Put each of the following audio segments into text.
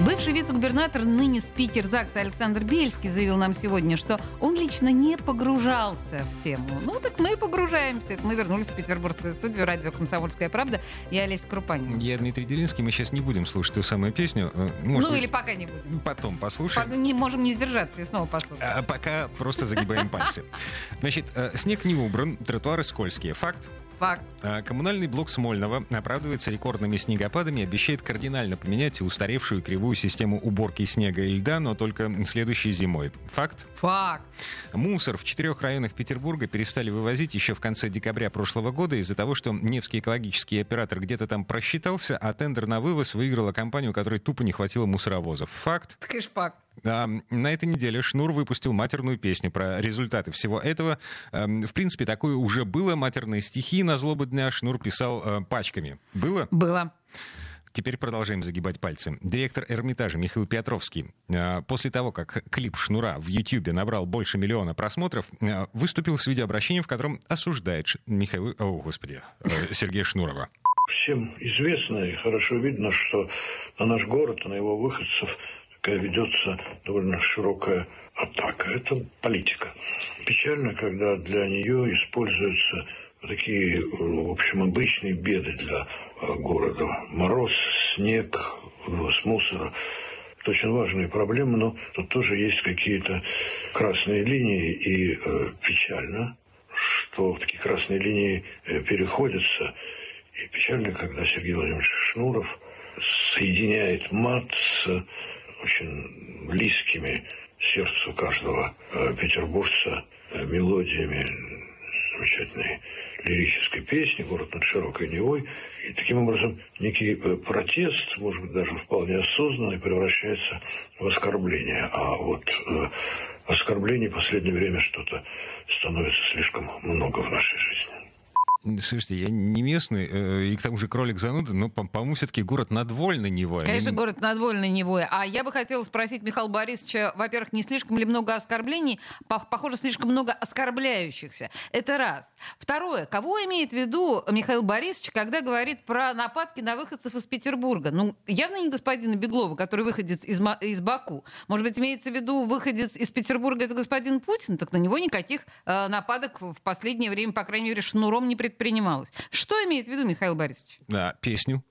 Бывший вице-губернатор, ныне спикер ЗАГСа Александр Бельский заявил нам сегодня, что он лично не погружался в тему. Ну, так мы погружаемся. Мы вернулись в петербургскую студию радио «Комсомольская правда». Я Олеся Крупанин. Я Дмитрий Делинский. Мы сейчас не будем слушать ту самую песню. Э, может ну, быть, или пока не будем. Потом послушаем. По- не можем не сдержаться и снова послушаем. А пока просто загибаем пальцы. Значит, э, снег не убран, тротуары скользкие. Факт? Факт. А, коммунальный блок Смольного оправдывается рекордными снегопадами обещает кардинально поменять устаревшую кривую систему уборки снега и льда, но только следующей зимой. Факт? Факт. Мусор в четырех районах Петербурга перестали вывозить еще в конце декабря прошлого года из-за того, что Невский экологический оператор где-то там просчитался, а тендер на вывоз выиграла компания, у которой тупо не хватило мусоровозов. Факт? А, на этой неделе Шнур выпустил матерную песню про результаты всего этого. В принципе, такое уже было. Матерные стихи на злобу дня Шнур писал а, пачками. Было? Было. Теперь продолжаем загибать пальцы. Директор Эрмитажа Михаил Петровский после того, как клип Шнура в Ютьюбе набрал больше миллиона просмотров, выступил с видеообращением, в котором осуждает Михаила... О, господи, э, Сергея Шнурова. Всем известно и хорошо видно, что на наш город, на его выходцев такая ведется довольно широкая атака. Это политика. Печально, когда для нее используются такие, в общем, обычные беды для э, города. Мороз, снег, вывоз мусора. Это очень важные проблемы, но тут тоже есть какие-то красные линии, и э, печально, что такие красные линии э, переходятся. И печально, когда Сергей Владимирович Шнуров соединяет мат с очень близкими сердцу каждого э, петербуржца э, мелодиями замечательной лирической песни «Город над широкой Невой». И таким образом некий э, протест, может быть, даже вполне осознанный, превращается в оскорбление. А вот оскорблений в последнее время что-то становится слишком много в нашей жизни. Слушайте, я не местный, э, и к тому же кролик зануда, но, по-моему, все-таки город над Вольной Невой. Конечно, город над Вольной Невой. А я бы хотела спросить Михаила Борисовича, во-первых, не слишком ли много оскорблений? Похоже, слишком много оскорбляющихся. Это раз. Второе. Кого имеет в виду Михаил Борисович, когда говорит про нападки на выходцев из Петербурга? Ну, явно не господина Беглова, который выходит из, из Баку. Может быть, имеется в виду выходец из Петербурга, это господин Путин? Так на него никаких э, нападок в последнее время, по крайней мере, шнуром не предпринимается предпринималось. Что имеет в виду Михаил Борисович? Да, песню.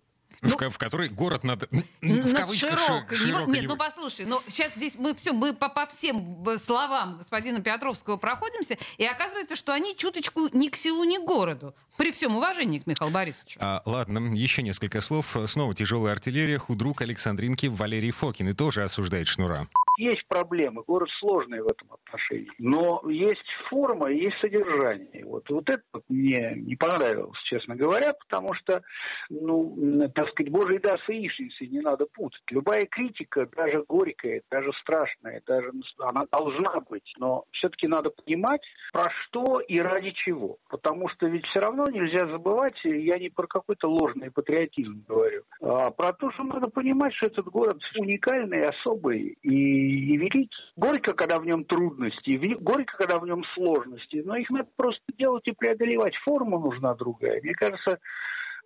Ну, в, в которой город над, в над широкой. широкой Нет, ну послушай, ну сейчас здесь мы все, мы по, по всем словам господина Петровского проходимся, и оказывается, что они чуточку ни к селу, ни к городу. При всем уважении к Михаилу Борисовичу. А, ладно, еще несколько слов. Снова тяжелая артиллерия. Худрук Александринки Валерий Фокин и тоже осуждает Шнура есть проблемы, город сложный в этом отношении. Но есть форма и есть содержание. Вот, вот это мне не понравилось, честно говоря, потому что, ну, так сказать, божий и яичницы не надо путать. Любая критика, даже горькая, даже страшная, даже она должна быть, но все-таки надо понимать, про что и ради чего. Потому что ведь все равно нельзя забывать, я не про какой-то ложный патриотизм говорю, а про то, что надо понимать, что этот город уникальный, особый, и и велик. Горько, когда в нем трудности, горько, когда в нем сложности, но их надо просто делать и преодолевать. Форма нужна другая. Мне кажется,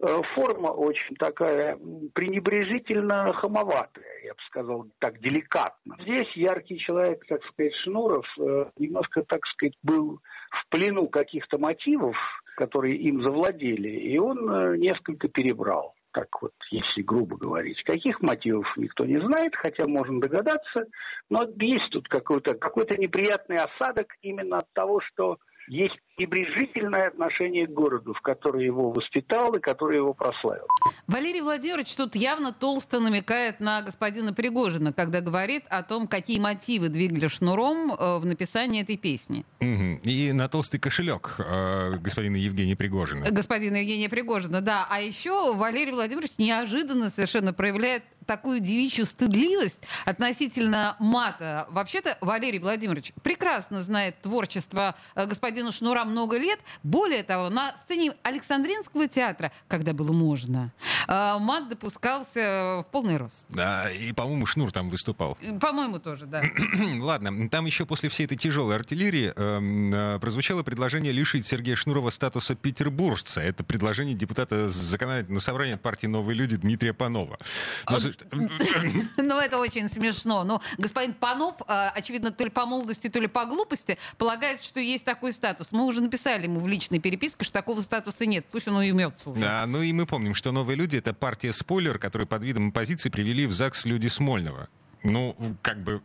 э, форма очень такая пренебрежительно хамоватая, я бы сказал, так деликатно. Здесь яркий человек, так сказать, Шнуров, э, немножко, так сказать, был в плену каких-то мотивов, которые им завладели, и он э, несколько перебрал так вот, если грубо говорить. Каких мотивов никто не знает, хотя можно догадаться, но есть тут какой-то какой неприятный осадок именно от того, что есть пренебрежительное отношение к городу, в который его воспитал и который его прославил. Валерий Владимирович тут явно толсто намекает на господина Пригожина, когда говорит о том, какие мотивы двигали Шнуром э, в написании этой песни. Угу. И на толстый кошелек э, господина Евгения Пригожина. Господина Евгения Пригожина, да. А еще Валерий Владимирович неожиданно совершенно проявляет такую девичью стыдливость относительно мата. Вообще-то Валерий Владимирович прекрасно знает творчество э, господина Шнура много лет. Более того, на сцене Александринского театра, когда было можно, э, мат допускался в полный рост. Да, и, по-моему, Шнур там выступал. По-моему, тоже, да. Ладно, там еще после всей этой тяжелой артиллерии э, э, прозвучало предложение лишить Сергея Шнурова статуса петербуржца. Это предложение депутата законодательного собрания партии «Новые люди» Дмитрия Панова. Но, ну, это очень смешно. Но господин Панов, э, очевидно, то ли по молодости, то ли по глупости, полагает, что есть такой статус. Мы уже написали ему в личной переписке, что такого статуса нет. Пусть он уймется уже. Да, ну и мы помним, что «Новые люди» — это партия «Спойлер», которую под видом оппозиции привели в ЗАГС люди Смольного. Ну, как бы,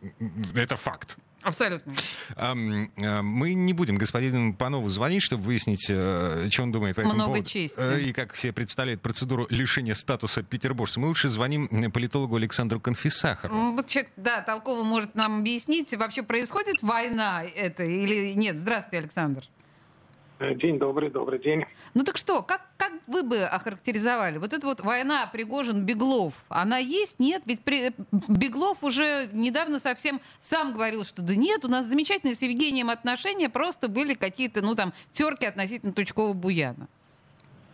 это факт. Абсолютно. Мы не будем господину Панову звонить, чтобы выяснить, э, что он думает по этому Много поводу. чести. Э, и как все представляет процедуру лишения статуса петербуржца. Мы лучше звоним политологу Александру Конфисахару. Вот человек, да, толково может нам объяснить, вообще происходит война это или нет. Здравствуйте, Александр. Э, день добрый, добрый день. Ну так что, как, как вы бы охарактеризовали? Вот эта вот война Пригожин-Беглов, она есть, нет? Ведь при... Беглов уже недавно совсем сам говорил, что да нет, у нас замечательные с Евгением отношения, просто были какие-то, ну там, терки относительно Тучкова-Буяна.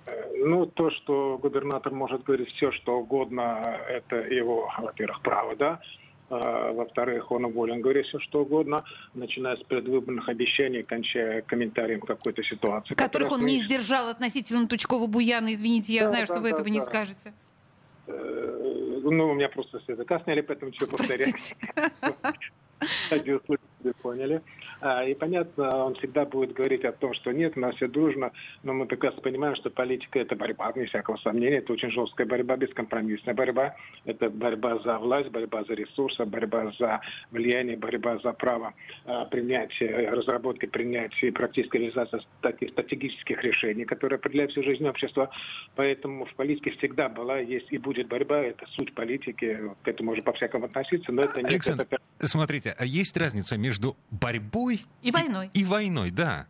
Э, ну, то, что губернатор может говорить все, что угодно, это его, во-первых, право, да. А, во-вторых, он уволен, говорит все что угодно, начиная с предвыборных обещаний, кончая комментарием какой-то ситуации. Которых он не сдержал относительно Тучкова-Буяна. Извините, я да, знаю, да, что вы да, этого не скажете. Э, ну, у меня просто с языка сняли, поэтому что повторять. Простите. вы поняли. А, и понятно, он всегда будет говорить о том, что нет, у нас все дружно, но мы прекрасно понимаем, что политика – это борьба, вне всякого сомнения, это очень жесткая борьба, бескомпромиссная борьба, это борьба за власть, борьба за ресурсы, борьба за влияние, борьба за право а, принятия, разработки, принятия практической реализации таких стратегических решений, которые определяют всю жизнь общества. Поэтому в политике всегда была, есть и будет борьба, это суть политики, к этому можно по-всякому относиться, но это не... Александр, это... смотрите, а есть разница между между борьбой и войной. И, и войной, да.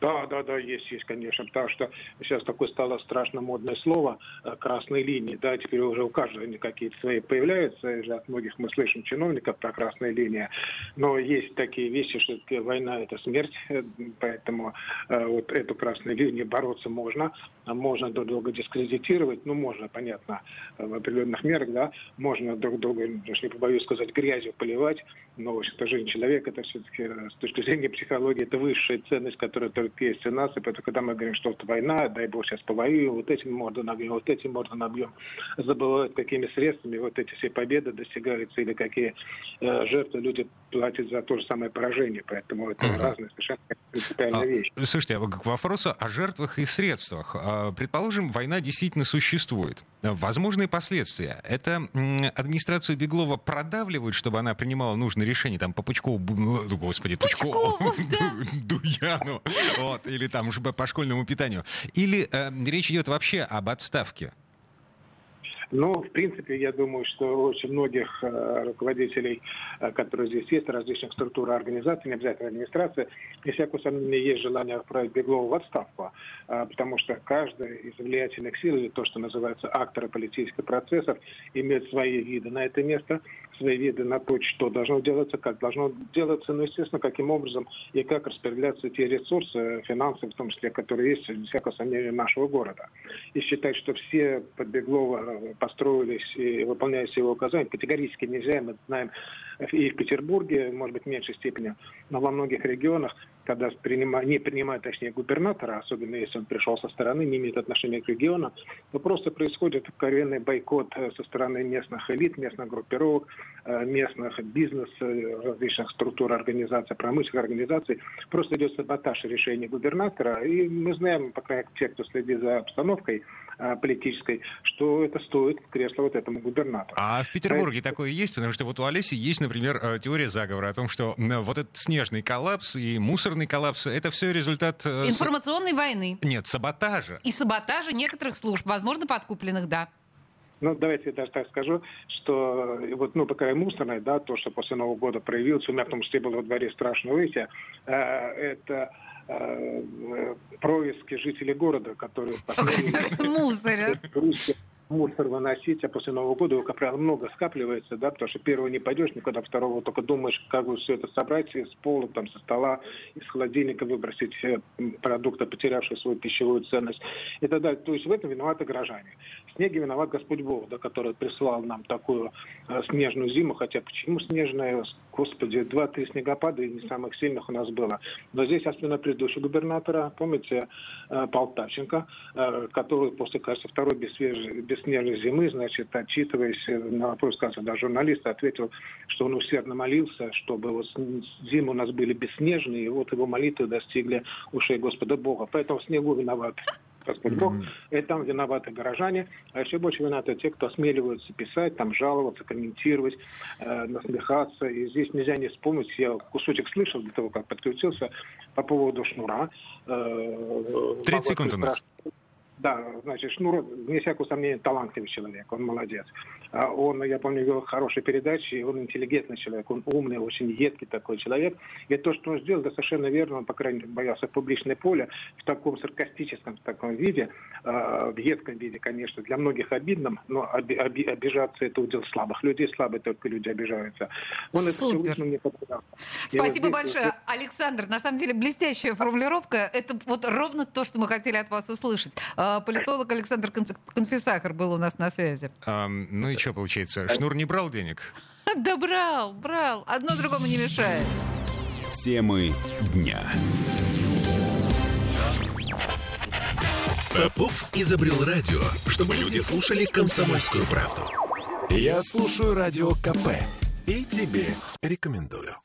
Да, да, да, есть, есть, конечно, потому что сейчас такое стало страшно модное слово э, «красные линии», да, теперь уже у каждого какие-то свои появляются, уже от многих мы слышим чиновников про красные линии, но есть такие вещи, что война – это смерть, э, поэтому э, вот эту красную линию бороться можно, можно друг друга дискредитировать, ну, можно, понятно, в определенных мерах, да, можно друг друга, не побоюсь сказать, грязью поливать, но, общем-то, жизнь человека – это все-таки с точки зрения психологии, это высшая ценность, которая только есть у нас, и поэтому, когда мы говорим, что это война, дай бог сейчас повоюем, вот этим морду набьем, вот этим морду набьем, забывают, какими средствами вот эти все победы достигаются, или какие э, жертвы люди платят за то же самое поражение, поэтому это uh-huh. разные совершенно принципиальные а, вещи. Слушайте, а к вопросу о жертвах и средствах. А, предположим, война действительно существует. Возможные последствия. Это администрацию Беглова продавливают, чтобы она принимала нужные решения, там, по Пучкову, господи, Пучкову, Дуяну, вот, или там по школьному питанию. Или э, речь идет вообще об отставке? Но, в принципе, я думаю, что очень многих э, руководителей, э, которые здесь есть, различных структур организаций, не обязательно администрации, без всякого сомнения, есть желание отправить Беглова в отставку, э, потому что каждая из влиятельных сил, или то, что называется акторы политических процессов, имеет свои виды на это место, свои виды на то, что должно делаться, как должно делаться, ну, естественно, каким образом и как распределяться те ресурсы, финансы, в том числе, которые есть, без всякого сомнения, нашего города. И считать, что все под Беглова построились и выполняют его указания, категорически нельзя. Мы знаем и в Петербурге, может быть, в меньшей степени, но во многих регионах когда принимают, не принимают, точнее, губернатора, особенно если он пришел со стороны, не имеет отношения к региону, то просто происходит откровенный бойкот э, со стороны местных элит, местных группировок, э, местных бизнес, э, различных структур организаций, промышленных организаций. Просто идет саботаж решений губернатора. И мы знаем, по крайней мере, те, кто следит за обстановкой политической, что это стоит кресла вот этому губернатору. А в Петербурге Поэтому... такое есть? Потому что вот у Олеси есть, например, теория заговора о том, что вот этот снежный коллапс и мусор гендерный коллапс, это все результат... Э, Информационной войны. Нет, саботажа. И саботажа некоторых служб, возможно, подкупленных, да. Ну, давайте я даже так скажу, что вот, ну, такая мусорная, да, то, что после Нового года проявилось, у меня в том числе было во дворе страшно выйти, э, это э, происки жителей города, которые... Мусорят мусор выносить, а после Нового года его, как правило, много скапливается, да, потому что первого не пойдешь никуда, второго только думаешь, как бы все это собрать с пола, там, со стола, из холодильника выбросить все продукты, потерявшие свою пищевую ценность и так далее. То есть в этом виноваты горожане. В снеге виноват Господь Бог, да, который прислал нам такую э, снежную зиму, хотя почему снежная, господи, два-три снегопада и не самых сильных у нас было. Но здесь особенно предыдущего губернатора, помните, э, Полтавченко, э, который после, кажется, второй бесснежной зимы, значит, отчитываясь на вопрос, кажется, да, журналиста, ответил, что он усердно молился, чтобы вот зимы у нас были бесснежные, и вот его молитвы достигли ушей Господа Бога. Поэтому снегу виноват Господь Бог, и там виноваты горожане, а еще больше виноваты те, кто осмеливаются писать, там жаловаться, комментировать, э, насмехаться. И здесь нельзя не вспомнить, я кусочек слышал до того, как подключился, по поводу шнура. Э, 30 секунд у нас. Да, значит, Шнур, вне всякого сомнения, талантливый человек, он молодец. А он, я помню, вел хорошие передачи, он интеллигентный человек, он умный, очень едкий такой человек. И то, что он сделал, это совершенно верно, он, по крайней мере, боялся в публичное поле в таком саркастическом в таком виде, э, в едком виде, конечно, для многих обидном, но оби оби обижаться это удел слабых людей, слабые только люди обижаются. Он Супер. это мне. Спасибо вот большое, здесь... Александр. На самом деле блестящая формулировка. Это вот ровно то, что мы хотели от вас услышать. А, политолог Александр Конфисахар был у нас на связи. А, ну и что получается? Шнур не брал денег? Да брал, брал. Одно другому не мешает. Темы дня. Попов изобрел радио, чтобы люди слушали комсомольскую правду. Я слушаю радио КП и тебе рекомендую.